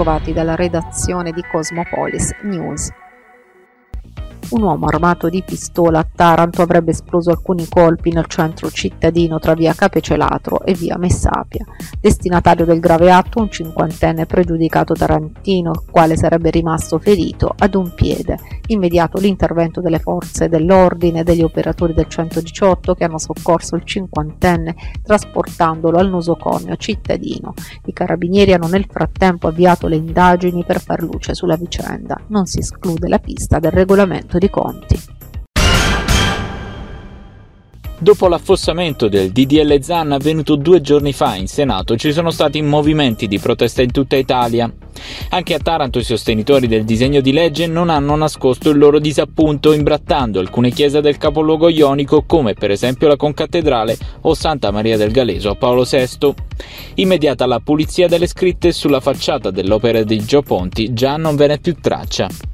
trovati dalla redazione di Cosmopolis News. Un uomo armato di pistola a Taranto avrebbe esploso alcuni colpi nel centro cittadino tra via Capecelatro e via Messapia. Destinatario del grave atto un cinquantenne pregiudicato tarantino, il quale sarebbe rimasto ferito ad un piede. Immediato l'intervento delle forze dell'ordine e degli operatori del 118 che hanno soccorso il cinquantenne trasportandolo al nosocomio cittadino. I carabinieri hanno nel frattempo avviato le indagini per far luce sulla vicenda. Non si esclude la pista del regolamento di conti. Dopo l'affossamento del DDL Zan avvenuto due giorni fa in Senato ci sono stati movimenti di protesta in tutta Italia. Anche a Taranto i sostenitori del disegno di legge non hanno nascosto il loro disappunto imbrattando alcune chiese del capoluogo ionico come per esempio la Concattedrale o Santa Maria del Galeso a Paolo VI. Immediata la pulizia delle scritte sulla facciata dell'opera di Gio Ponti già non ve n'è più traccia.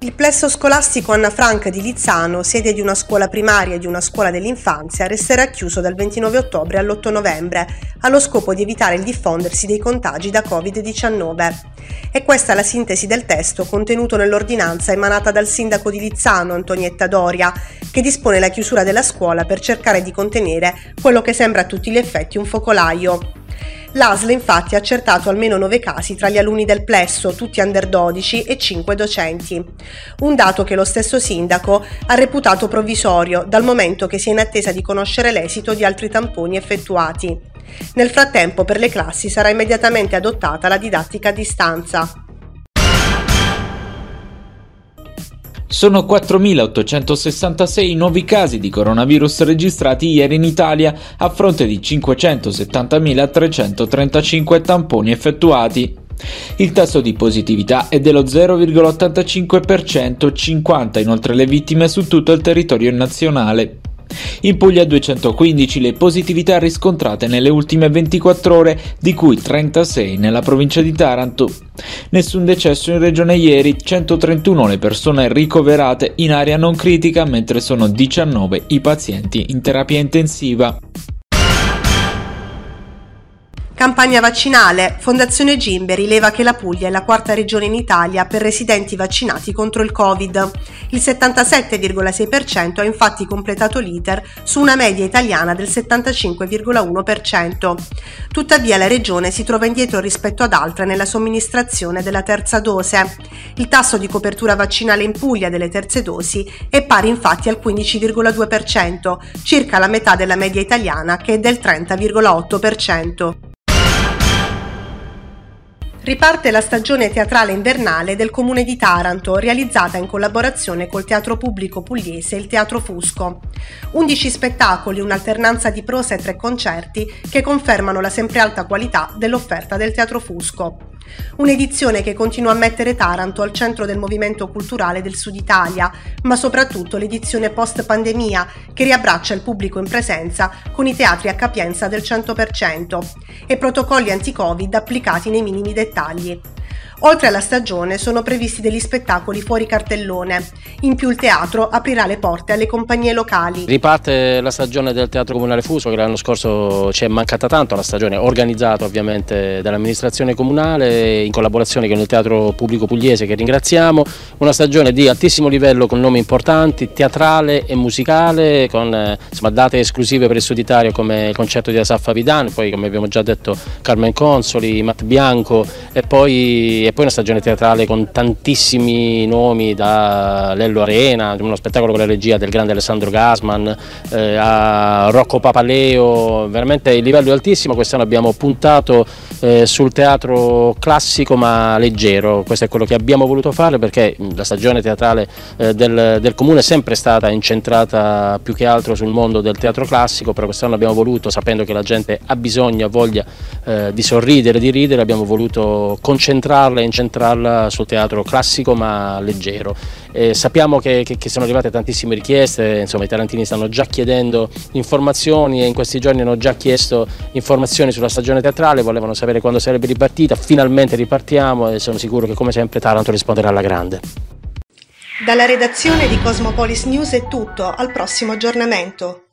Il plesso scolastico Anna Franca di Lizzano, sede di una scuola primaria e di una scuola dell'infanzia, resterà chiuso dal 29 ottobre all'8 novembre, allo scopo di evitare il diffondersi dei contagi da Covid-19. E questa è la sintesi del testo contenuto nell'ordinanza emanata dal sindaco di Lizzano, Antonietta Doria, che dispone la chiusura della scuola per cercare di contenere quello che sembra a tutti gli effetti un focolaio. L'ASL infatti ha accertato almeno 9 casi tra gli alunni del plesso, tutti under 12 e 5 docenti. Un dato che lo stesso sindaco ha reputato provvisorio dal momento che si è in attesa di conoscere l'esito di altri tamponi effettuati. Nel frattempo per le classi sarà immediatamente adottata la didattica a distanza. Sono 4.866 nuovi casi di coronavirus registrati ieri in Italia a fronte di 570.335 tamponi effettuati. Il tasso di positività è dello 0,85%, 50 inoltre le vittime su tutto il territorio nazionale. In Puglia 215 le positività riscontrate nelle ultime 24 ore, di cui 36 nella provincia di Taranto. Nessun decesso in regione ieri, 131 le persone ricoverate in area non critica, mentre sono 19 i pazienti in terapia intensiva. Campagna vaccinale. Fondazione Gimbe rileva che la Puglia è la quarta regione in Italia per residenti vaccinati contro il Covid. Il 77,6% ha infatti completato l'iter su una media italiana del 75,1%. Tuttavia la regione si trova indietro rispetto ad altre nella somministrazione della terza dose. Il tasso di copertura vaccinale in Puglia delle terze dosi è pari infatti al 15,2%, circa la metà della media italiana che è del 30,8%. Riparte la stagione teatrale invernale del Comune di Taranto, realizzata in collaborazione col Teatro Pubblico Pugliese e il Teatro Fusco. 11 spettacoli, un'alternanza di prosa e tre concerti che confermano la sempre alta qualità dell'offerta del Teatro Fusco. Un'edizione che continua a mettere Taranto al centro del movimento culturale del Sud Italia, ma soprattutto l'edizione post-pandemia che riabbraccia il pubblico in presenza con i teatri a capienza del 100% e protocolli anti-Covid applicati nei minimi dettagli dettagli. Oltre alla stagione sono previsti degli spettacoli fuori cartellone. In più il teatro aprirà le porte alle compagnie locali. Riparte la stagione del Teatro Comunale Fuso che l'anno scorso ci è mancata tanto, la stagione organizzata ovviamente dall'amministrazione comunale in collaborazione con il Teatro Pubblico Pugliese che ringraziamo. Una stagione di altissimo livello con nomi importanti, teatrale e musicale, con insomma, date esclusive per il Sud Italia come il concerto di Asaf Avidan, poi come abbiamo già detto Carmen Consoli, Matt Bianco e poi e poi una stagione teatrale con tantissimi nomi da Lello Arena, uno spettacolo con la regia del grande Alessandro Gasman, eh, a Rocco Papaleo, veramente il livello è altissimo, quest'anno abbiamo puntato eh, sul teatro classico ma leggero, questo è quello che abbiamo voluto fare perché la stagione teatrale eh, del, del comune è sempre stata incentrata più che altro sul mondo del teatro classico, però quest'anno abbiamo voluto, sapendo che la gente ha bisogno, ha voglia eh, di sorridere, di ridere, abbiamo voluto concentrarla e incentrarla sul teatro classico ma leggero. Eh, sappiamo che, che, che, sono arrivate tantissime richieste, insomma i tarantini stanno già chiedendo informazioni e in questi giorni hanno già chiesto informazioni sulla stagione teatrale, volevano sapere quando sarebbe ripartita, finalmente ripartiamo e sono sicuro che come sempre Taranto risponderà alla grande. Dalla redazione di Cosmopolis News è tutto, al prossimo aggiornamento.